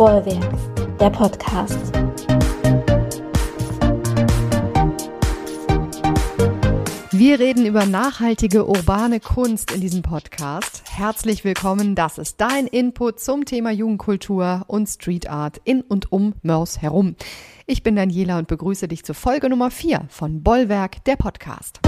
Bollwerk, der Podcast. Wir reden über nachhaltige urbane Kunst in diesem Podcast. Herzlich willkommen, das ist dein Input zum Thema Jugendkultur und Street Art in und um Mörs herum. Ich bin Daniela und begrüße dich zur Folge Nummer 4 von Bollwerk, der Podcast.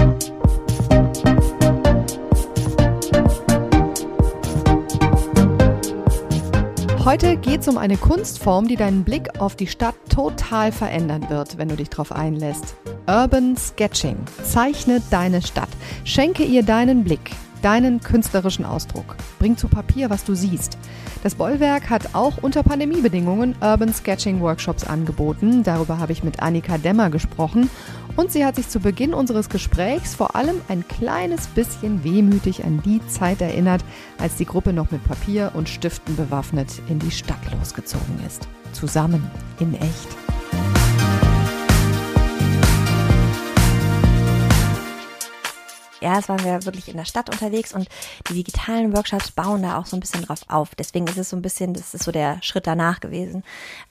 Heute geht es um eine Kunstform, die deinen Blick auf die Stadt total verändern wird, wenn du dich darauf einlässt. Urban Sketching. Zeichne deine Stadt. Schenke ihr deinen Blick, deinen künstlerischen Ausdruck. Bring zu Papier, was du siehst. Das Bollwerk hat auch unter Pandemiebedingungen Urban Sketching Workshops angeboten. Darüber habe ich mit Annika Demmer gesprochen. Und sie hat sich zu Beginn unseres Gesprächs vor allem ein kleines bisschen wehmütig an die Zeit erinnert, als die Gruppe noch mit Papier und Stiften bewaffnet in die Stadt losgezogen ist. Zusammen, in echt. erst waren wir wirklich in der Stadt unterwegs und die digitalen Workshops bauen da auch so ein bisschen drauf auf. Deswegen ist es so ein bisschen, das ist so der Schritt danach gewesen.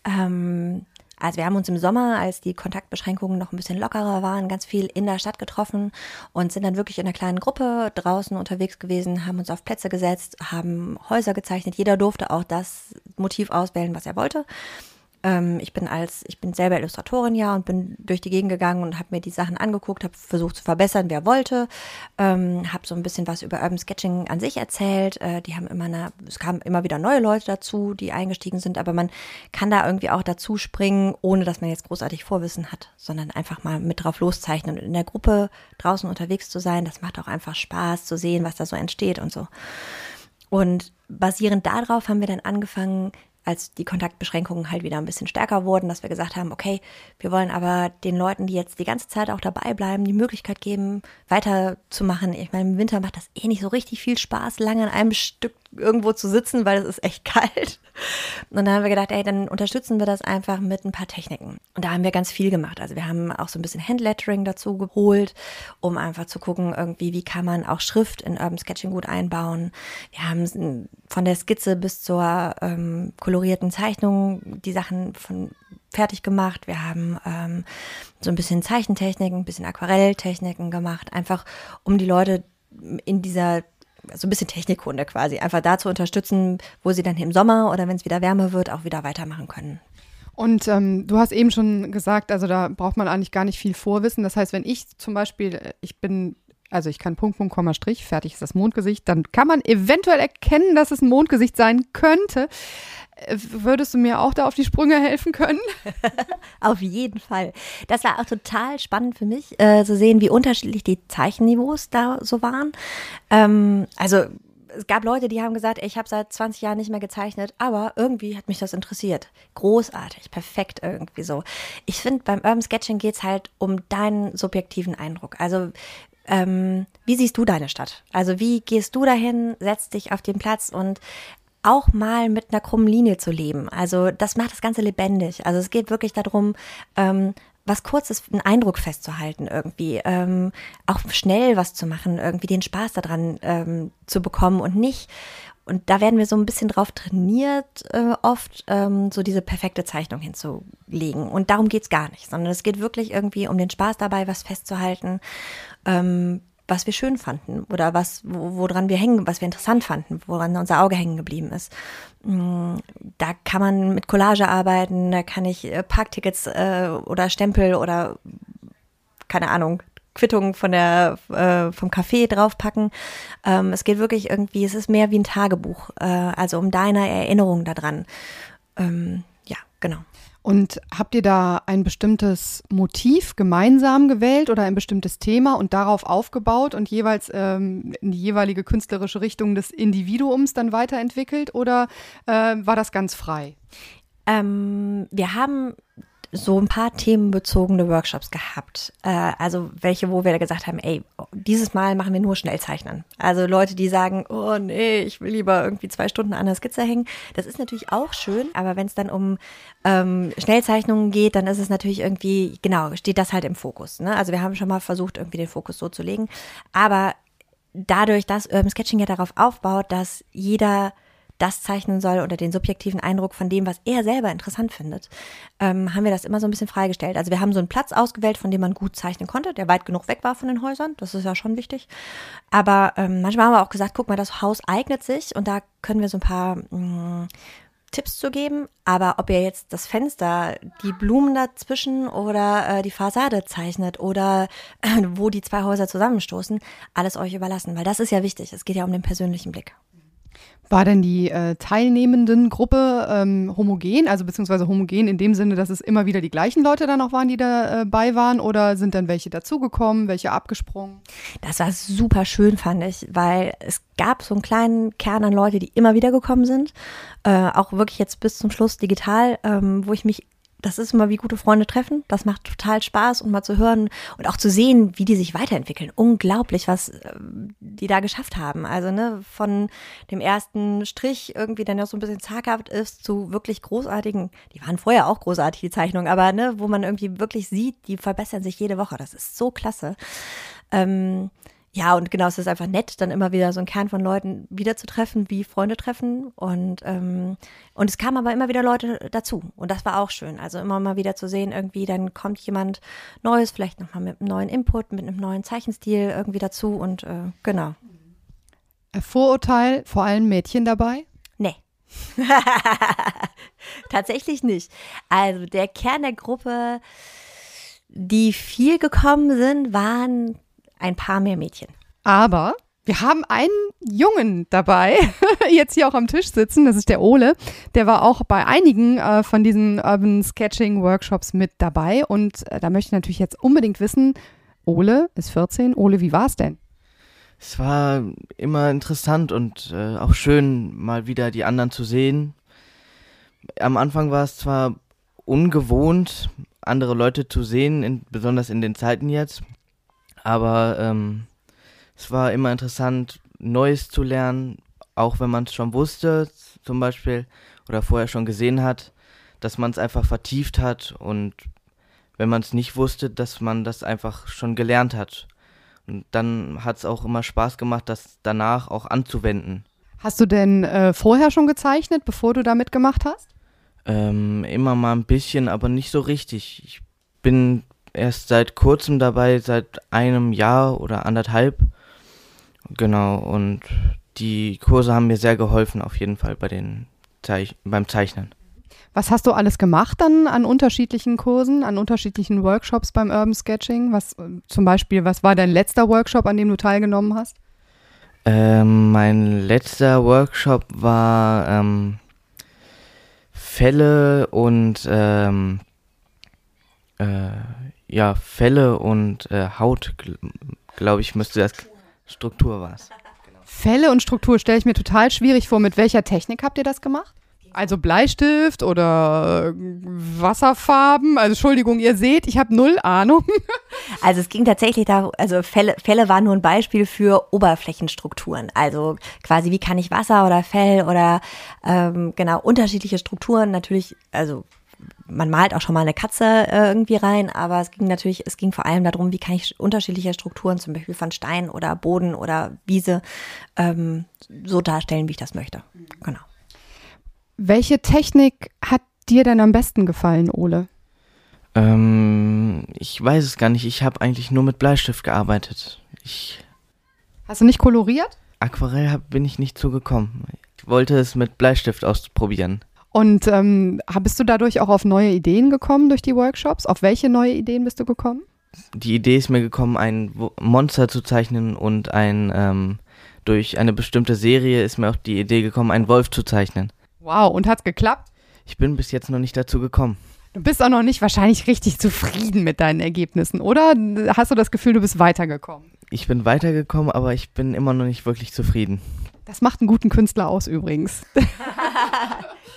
Ähm, also wir haben uns im Sommer, als die Kontaktbeschränkungen noch ein bisschen lockerer waren, ganz viel in der Stadt getroffen und sind dann wirklich in einer kleinen Gruppe draußen unterwegs gewesen, haben uns auf Plätze gesetzt, haben Häuser gezeichnet. Jeder durfte auch das Motiv auswählen, was er wollte. Ähm, ich bin als, ich bin selber Illustratorin ja und bin durch die Gegend gegangen und habe mir die Sachen angeguckt, habe versucht zu verbessern, wer wollte, ähm, habe so ein bisschen was über Urban Sketching an sich erzählt. Äh, die haben immer eine, es kamen immer wieder neue Leute dazu, die eingestiegen sind, aber man kann da irgendwie auch dazu springen, ohne dass man jetzt großartig Vorwissen hat, sondern einfach mal mit drauf loszeichnen und in der Gruppe draußen unterwegs zu sein. Das macht auch einfach Spaß zu sehen, was da so entsteht und so. Und basierend darauf haben wir dann angefangen, als die Kontaktbeschränkungen halt wieder ein bisschen stärker wurden, dass wir gesagt haben, okay, wir wollen aber den Leuten, die jetzt die ganze Zeit auch dabei bleiben, die Möglichkeit geben, weiterzumachen. Ich meine, im Winter macht das eh nicht so richtig viel Spaß, lange an einem Stück irgendwo zu sitzen, weil es ist echt kalt. Und dann haben wir gedacht, ey, dann unterstützen wir das einfach mit ein paar Techniken. Und da haben wir ganz viel gemacht. Also wir haben auch so ein bisschen Handlettering dazu geholt, um einfach zu gucken, irgendwie, wie kann man auch Schrift in Urban Sketching gut einbauen. Wir haben von der Skizze bis zur ähm, kolorierten Zeichnung die Sachen von fertig gemacht. Wir haben ähm, so ein bisschen Zeichentechniken, ein bisschen Aquarelltechniken gemacht, einfach um die Leute in dieser so ein bisschen Technikunde quasi, einfach da zu unterstützen, wo sie dann im Sommer oder wenn es wieder wärmer wird, auch wieder weitermachen können. Und ähm, du hast eben schon gesagt, also da braucht man eigentlich gar nicht viel Vorwissen. Das heißt, wenn ich zum Beispiel, äh, ich bin, also ich kann Punkt, Punkt, Komma, Strich, fertig ist das Mondgesicht, dann kann man eventuell erkennen, dass es ein Mondgesicht sein könnte. Würdest du mir auch da auf die Sprünge helfen können? auf jeden Fall. Das war auch total spannend für mich, äh, zu sehen, wie unterschiedlich die Zeichenniveaus da so waren. Ähm, also es gab Leute, die haben gesagt, ich habe seit 20 Jahren nicht mehr gezeichnet, aber irgendwie hat mich das interessiert. Großartig, perfekt irgendwie so. Ich finde, beim Urban Sketching geht es halt um deinen subjektiven Eindruck. Also ähm, wie siehst du deine Stadt? Also wie gehst du dahin, setzt dich auf den Platz und auch mal mit einer krummen Linie zu leben. Also das macht das Ganze lebendig. Also es geht wirklich darum, ähm, was Kurzes, einen Eindruck festzuhalten irgendwie, ähm, auch schnell was zu machen, irgendwie den Spaß daran ähm, zu bekommen und nicht. Und da werden wir so ein bisschen drauf trainiert, äh, oft ähm, so diese perfekte Zeichnung hinzulegen. Und darum geht's gar nicht, sondern es geht wirklich irgendwie um den Spaß dabei, was festzuhalten. Ähm, was wir schön fanden oder was, woran wir hängen, was wir interessant fanden, woran unser Auge hängen geblieben ist. Mm, da kann man mit Collage arbeiten, da kann ich äh, Parktickets äh, oder Stempel oder keine Ahnung, Quittung von der äh, vom Café draufpacken. Ähm, es geht wirklich irgendwie, es ist mehr wie ein Tagebuch, äh, also um deine Erinnerung daran. Ähm, ja, genau. Und habt ihr da ein bestimmtes Motiv gemeinsam gewählt oder ein bestimmtes Thema und darauf aufgebaut und jeweils ähm, in die jeweilige künstlerische Richtung des Individuums dann weiterentwickelt oder äh, war das ganz frei? Ähm, wir haben so ein paar themenbezogene Workshops gehabt. Äh, also welche, wo wir gesagt haben, ey, dieses Mal machen wir nur Schnellzeichnen. Also Leute, die sagen, oh nee, ich will lieber irgendwie zwei Stunden an der Skizze hängen. Das ist natürlich auch schön, aber wenn es dann um ähm, Schnellzeichnungen geht, dann ist es natürlich irgendwie, genau, steht das halt im Fokus. Ne? Also wir haben schon mal versucht, irgendwie den Fokus so zu legen. Aber dadurch, dass Urban Sketching ja darauf aufbaut, dass jeder das zeichnen soll oder den subjektiven Eindruck von dem, was er selber interessant findet, ähm, haben wir das immer so ein bisschen freigestellt. Also wir haben so einen Platz ausgewählt, von dem man gut zeichnen konnte, der weit genug weg war von den Häusern. Das ist ja schon wichtig. Aber ähm, manchmal haben wir auch gesagt, guck mal, das Haus eignet sich und da können wir so ein paar mh, mm, Tipps zu geben, aber ob ihr jetzt das Fenster, die Blumen dazwischen oder äh, die Fassade zeichnet oder äh, wo die zwei Häuser zusammenstoßen, alles euch überlassen, weil das ist ja wichtig. Es geht ja um den persönlichen Blick. War denn die äh, teilnehmenden Gruppe ähm, homogen, also beziehungsweise homogen in dem Sinne, dass es immer wieder die gleichen Leute dann auch waren, die dabei äh, waren, oder sind dann welche dazugekommen, welche abgesprungen? Das war super schön, fand ich, weil es gab so einen kleinen Kern an Leute, die immer wieder gekommen sind, äh, auch wirklich jetzt bis zum Schluss digital, ähm, wo ich mich das ist immer wie gute Freunde treffen. Das macht total Spaß und mal zu hören und auch zu sehen, wie die sich weiterentwickeln. Unglaublich, was äh, die da geschafft haben. Also ne, von dem ersten Strich irgendwie, der noch so ein bisschen zaghaft ist, zu wirklich großartigen, die waren vorher auch großartig, die Zeichnungen, aber ne, wo man irgendwie wirklich sieht, die verbessern sich jede Woche. Das ist so klasse. Ähm, ja, und genau, es ist einfach nett, dann immer wieder so einen Kern von Leuten wiederzutreffen, wie Freunde treffen. Und, ähm, und es kamen aber immer wieder Leute dazu. Und das war auch schön. Also immer mal wieder zu sehen, irgendwie, dann kommt jemand Neues, vielleicht nochmal mit einem neuen Input, mit einem neuen Zeichenstil irgendwie dazu. Und äh, genau. Vorurteil, vor allem Mädchen dabei? Nee. Tatsächlich nicht. Also der Kern der Gruppe, die viel gekommen sind, waren ein paar mehr Mädchen. Aber wir haben einen Jungen dabei, jetzt hier auch am Tisch sitzen, das ist der Ole. Der war auch bei einigen äh, von diesen Urban Sketching Workshops mit dabei. Und äh, da möchte ich natürlich jetzt unbedingt wissen, Ole ist 14. Ole, wie war es denn? Es war immer interessant und äh, auch schön, mal wieder die anderen zu sehen. Am Anfang war es zwar ungewohnt, andere Leute zu sehen, in, besonders in den Zeiten jetzt. Aber ähm, es war immer interessant, Neues zu lernen, auch wenn man es schon wusste, zum Beispiel, oder vorher schon gesehen hat, dass man es einfach vertieft hat und wenn man es nicht wusste, dass man das einfach schon gelernt hat. Und dann hat es auch immer Spaß gemacht, das danach auch anzuwenden. Hast du denn äh, vorher schon gezeichnet, bevor du da mitgemacht hast? Ähm, immer mal ein bisschen, aber nicht so richtig. Ich bin erst seit kurzem dabei, seit einem Jahr oder anderthalb. Genau, und die Kurse haben mir sehr geholfen, auf jeden Fall bei den Zeich beim Zeichnen. Was hast du alles gemacht dann an unterschiedlichen Kursen, an unterschiedlichen Workshops beim Urban Sketching? Was zum Beispiel, was war dein letzter Workshop, an dem du teilgenommen hast? Ähm, mein letzter Workshop war ähm, Fälle und ähm, äh, ja, Felle und äh, Haut, glaube ich, müsste das Struktur war es. Fälle und Struktur stelle ich mir total schwierig vor. Mit welcher Technik habt ihr das gemacht? Also Bleistift oder äh, Wasserfarben? Also Entschuldigung, ihr seht, ich habe null Ahnung. Also es ging tatsächlich da, also Fälle, Fälle waren nur ein Beispiel für Oberflächenstrukturen. Also quasi, wie kann ich Wasser oder Fell oder ähm, genau unterschiedliche Strukturen natürlich, also man malt auch schon mal eine Katze äh, irgendwie rein, aber es ging natürlich, es ging vor allem darum, wie kann ich unterschiedliche Strukturen, zum Beispiel von Stein oder Boden oder Wiese, ähm, so darstellen, wie ich das möchte. Genau. Welche Technik hat dir denn am besten gefallen, Ole? Ähm, ich weiß es gar nicht. Ich habe eigentlich nur mit Bleistift gearbeitet. Ich Hast du nicht koloriert? Aquarell hab, bin ich nicht zugekommen. Ich wollte es mit Bleistift ausprobieren. Und ähm, bist du dadurch auch auf neue Ideen gekommen durch die Workshops? Auf welche neue Ideen bist du gekommen? Die Idee ist mir gekommen, ein Monster zu zeichnen und ein ähm, durch eine bestimmte Serie ist mir auch die Idee gekommen, einen Wolf zu zeichnen. Wow, und hat's geklappt? Ich bin bis jetzt noch nicht dazu gekommen. Du bist auch noch nicht wahrscheinlich richtig zufrieden mit deinen Ergebnissen, oder? Hast du das Gefühl, du bist weitergekommen? Ich bin weitergekommen, aber ich bin immer noch nicht wirklich zufrieden. Das macht einen guten Künstler aus übrigens.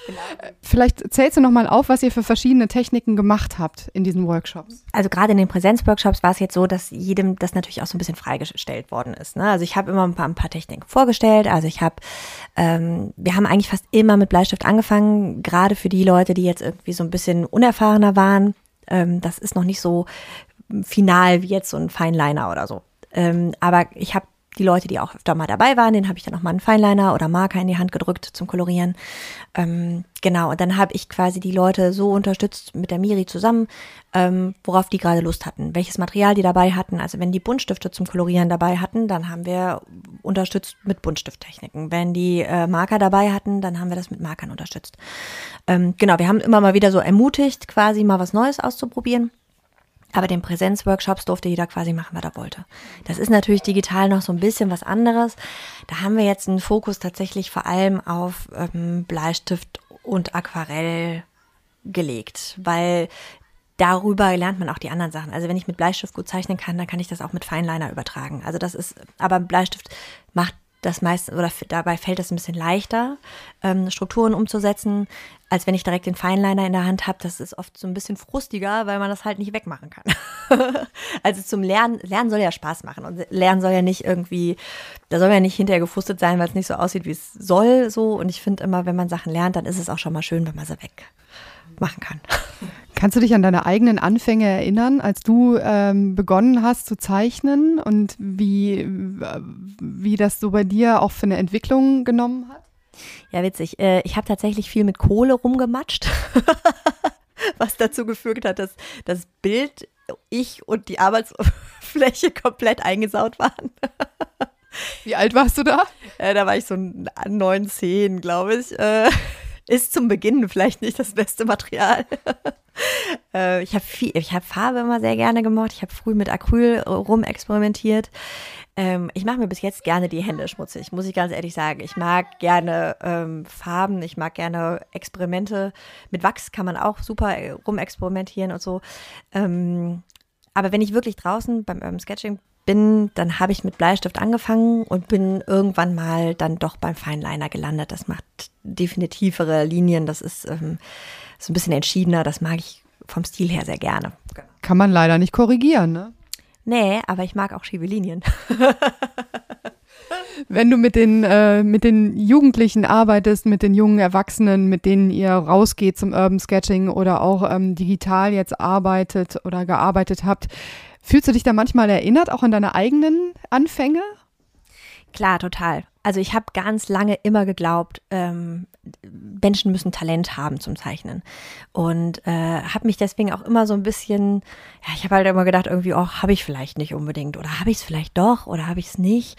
Genau. Vielleicht zählst du noch mal auf, was ihr für verschiedene Techniken gemacht habt in diesen Workshops. Also gerade in den Präsenzworkshops war es jetzt so, dass jedem das natürlich auch so ein bisschen freigestellt worden ist. Ne? Also ich habe immer ein paar, ein paar, Techniken vorgestellt. Also ich habe, ähm, wir haben eigentlich fast immer mit Bleistift angefangen, gerade für die Leute, die jetzt irgendwie so ein bisschen unerfahrener waren. Ähm, das ist noch nicht so final wie jetzt so ein Feinliner oder so. Ähm, aber ich habe die Leute, die auch öfter mal dabei waren, den habe ich dann auch mal einen Feinliner oder Marker in die Hand gedrückt zum Kolorieren. Ähm, genau, und dann habe ich quasi die Leute so unterstützt mit der Miri zusammen, ähm, worauf die gerade Lust hatten, welches Material die dabei hatten. Also wenn die Buntstifte zum Kolorieren dabei hatten, dann haben wir unterstützt mit Buntstifttechniken. Wenn die äh, Marker dabei hatten, dann haben wir das mit Markern unterstützt. Ähm, genau, wir haben immer mal wieder so ermutigt, quasi mal was Neues auszuprobieren. Aber den Präsenzworkshops durfte jeder quasi machen, was er wollte. Das ist natürlich digital noch so ein bisschen was anderes. Da haben wir jetzt einen Fokus tatsächlich vor allem auf ähm, Bleistift und Aquarell gelegt, weil darüber lernt man auch die anderen Sachen. Also wenn ich mit Bleistift gut zeichnen kann, dann kann ich das auch mit Feinliner übertragen. Also das ist, aber Bleistift macht das meiste oder dabei fällt es ein bisschen leichter, ähm, Strukturen umzusetzen, als wenn ich direkt den Feinliner in der Hand habe. Das ist oft so ein bisschen frustiger, weil man das halt nicht wegmachen kann. also zum Lernen, Lernen soll ja Spaß machen und Lernen soll ja nicht irgendwie, da soll ja nicht hinterher gefrustet sein, weil es nicht so aussieht, wie es soll, so. Und ich finde immer, wenn man Sachen lernt, dann ist es auch schon mal schön, wenn man sie wegmachen kann. Kannst du dich an deine eigenen Anfänge erinnern, als du ähm, begonnen hast zu zeichnen und wie, wie das so bei dir auch für eine Entwicklung genommen hat? Ja, witzig. Äh, ich habe tatsächlich viel mit Kohle rumgematscht, was dazu geführt hat, dass das Bild, ich und die Arbeitsfläche komplett eingesaut waren. Wie alt warst du da? Äh, da war ich so neun, zehn, glaube ich. Äh, ist zum Beginn vielleicht nicht das beste Material. äh, ich habe habe Farbe immer sehr gerne gemacht. Ich habe früh mit Acryl rumexperimentiert. Ähm, ich mache mir bis jetzt gerne die Hände schmutzig, muss ich ganz ehrlich sagen. Ich mag gerne ähm, Farben, ich mag gerne Experimente. Mit Wachs kann man auch super äh, rumexperimentieren und so. Ähm, aber wenn ich wirklich draußen beim Urban Sketching bin, dann habe ich mit Bleistift angefangen und bin irgendwann mal dann doch beim Feinliner gelandet. Das macht definitivere Linien, das ist ähm, so ein bisschen entschiedener, das mag ich vom Stil her sehr gerne. Kann man leider nicht korrigieren, ne? Nee, aber ich mag auch schiefe Linien. Wenn du mit den, äh, mit den Jugendlichen arbeitest, mit den jungen Erwachsenen, mit denen ihr rausgeht zum Urban Sketching oder auch ähm, digital jetzt arbeitet oder gearbeitet habt, Fühlst du dich da manchmal erinnert, auch an deine eigenen Anfänge? Klar, total. Also ich habe ganz lange immer geglaubt, ähm, Menschen müssen Talent haben zum Zeichnen. Und äh, habe mich deswegen auch immer so ein bisschen, ja, ich habe halt immer gedacht, irgendwie, oh, habe ich vielleicht nicht unbedingt. Oder habe ich es vielleicht doch oder habe ich es nicht.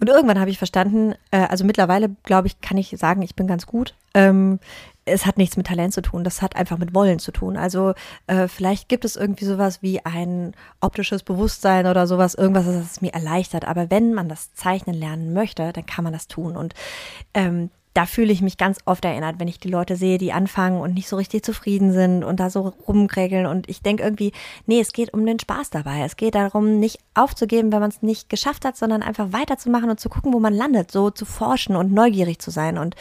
Und irgendwann habe ich verstanden, äh, also mittlerweile, glaube ich, kann ich sagen, ich bin ganz gut. Ähm, es hat nichts mit Talent zu tun, das hat einfach mit Wollen zu tun. Also äh, vielleicht gibt es irgendwie sowas wie ein optisches Bewusstsein oder sowas, irgendwas, das es mir erleichtert. Aber wenn man das Zeichnen lernen möchte, dann kann man das tun. Und ähm, da fühle ich mich ganz oft erinnert, wenn ich die Leute sehe, die anfangen und nicht so richtig zufrieden sind und da so rumkrägeln. Und ich denke irgendwie, nee, es geht um den Spaß dabei. Es geht darum, nicht aufzugeben, wenn man es nicht geschafft hat, sondern einfach weiterzumachen und zu gucken, wo man landet, so zu forschen und neugierig zu sein. Und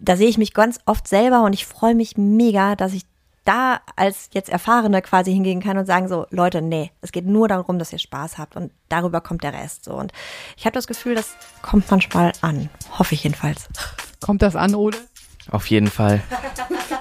da sehe ich mich ganz oft selber und ich freue mich mega, dass ich da als jetzt Erfahrene quasi hingehen kann und sagen so, Leute, nee, es geht nur darum, dass ihr Spaß habt und darüber kommt der Rest so. Und ich habe das Gefühl, das kommt manchmal an. Hoffe ich jedenfalls. Kommt das an, Ole? Auf jeden Fall.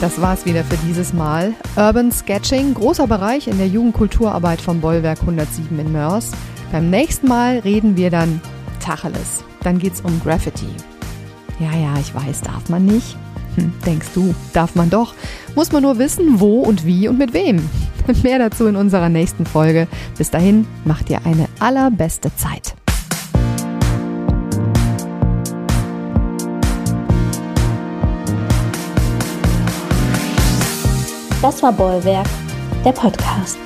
Das war's wieder für dieses Mal. Urban Sketching, großer Bereich in der Jugendkulturarbeit vom Bollwerk 107 in Mörs. Beim nächsten Mal reden wir dann Tacheles. Dann geht's um Graffiti. Ja, ja, ich weiß, darf man nicht. Hm, denkst du, darf man doch. Muss man nur wissen, wo und wie und mit wem. Mehr dazu in unserer nächsten Folge. Bis dahin, macht ihr eine allerbeste Zeit. Das war Bollwerk, der Podcast.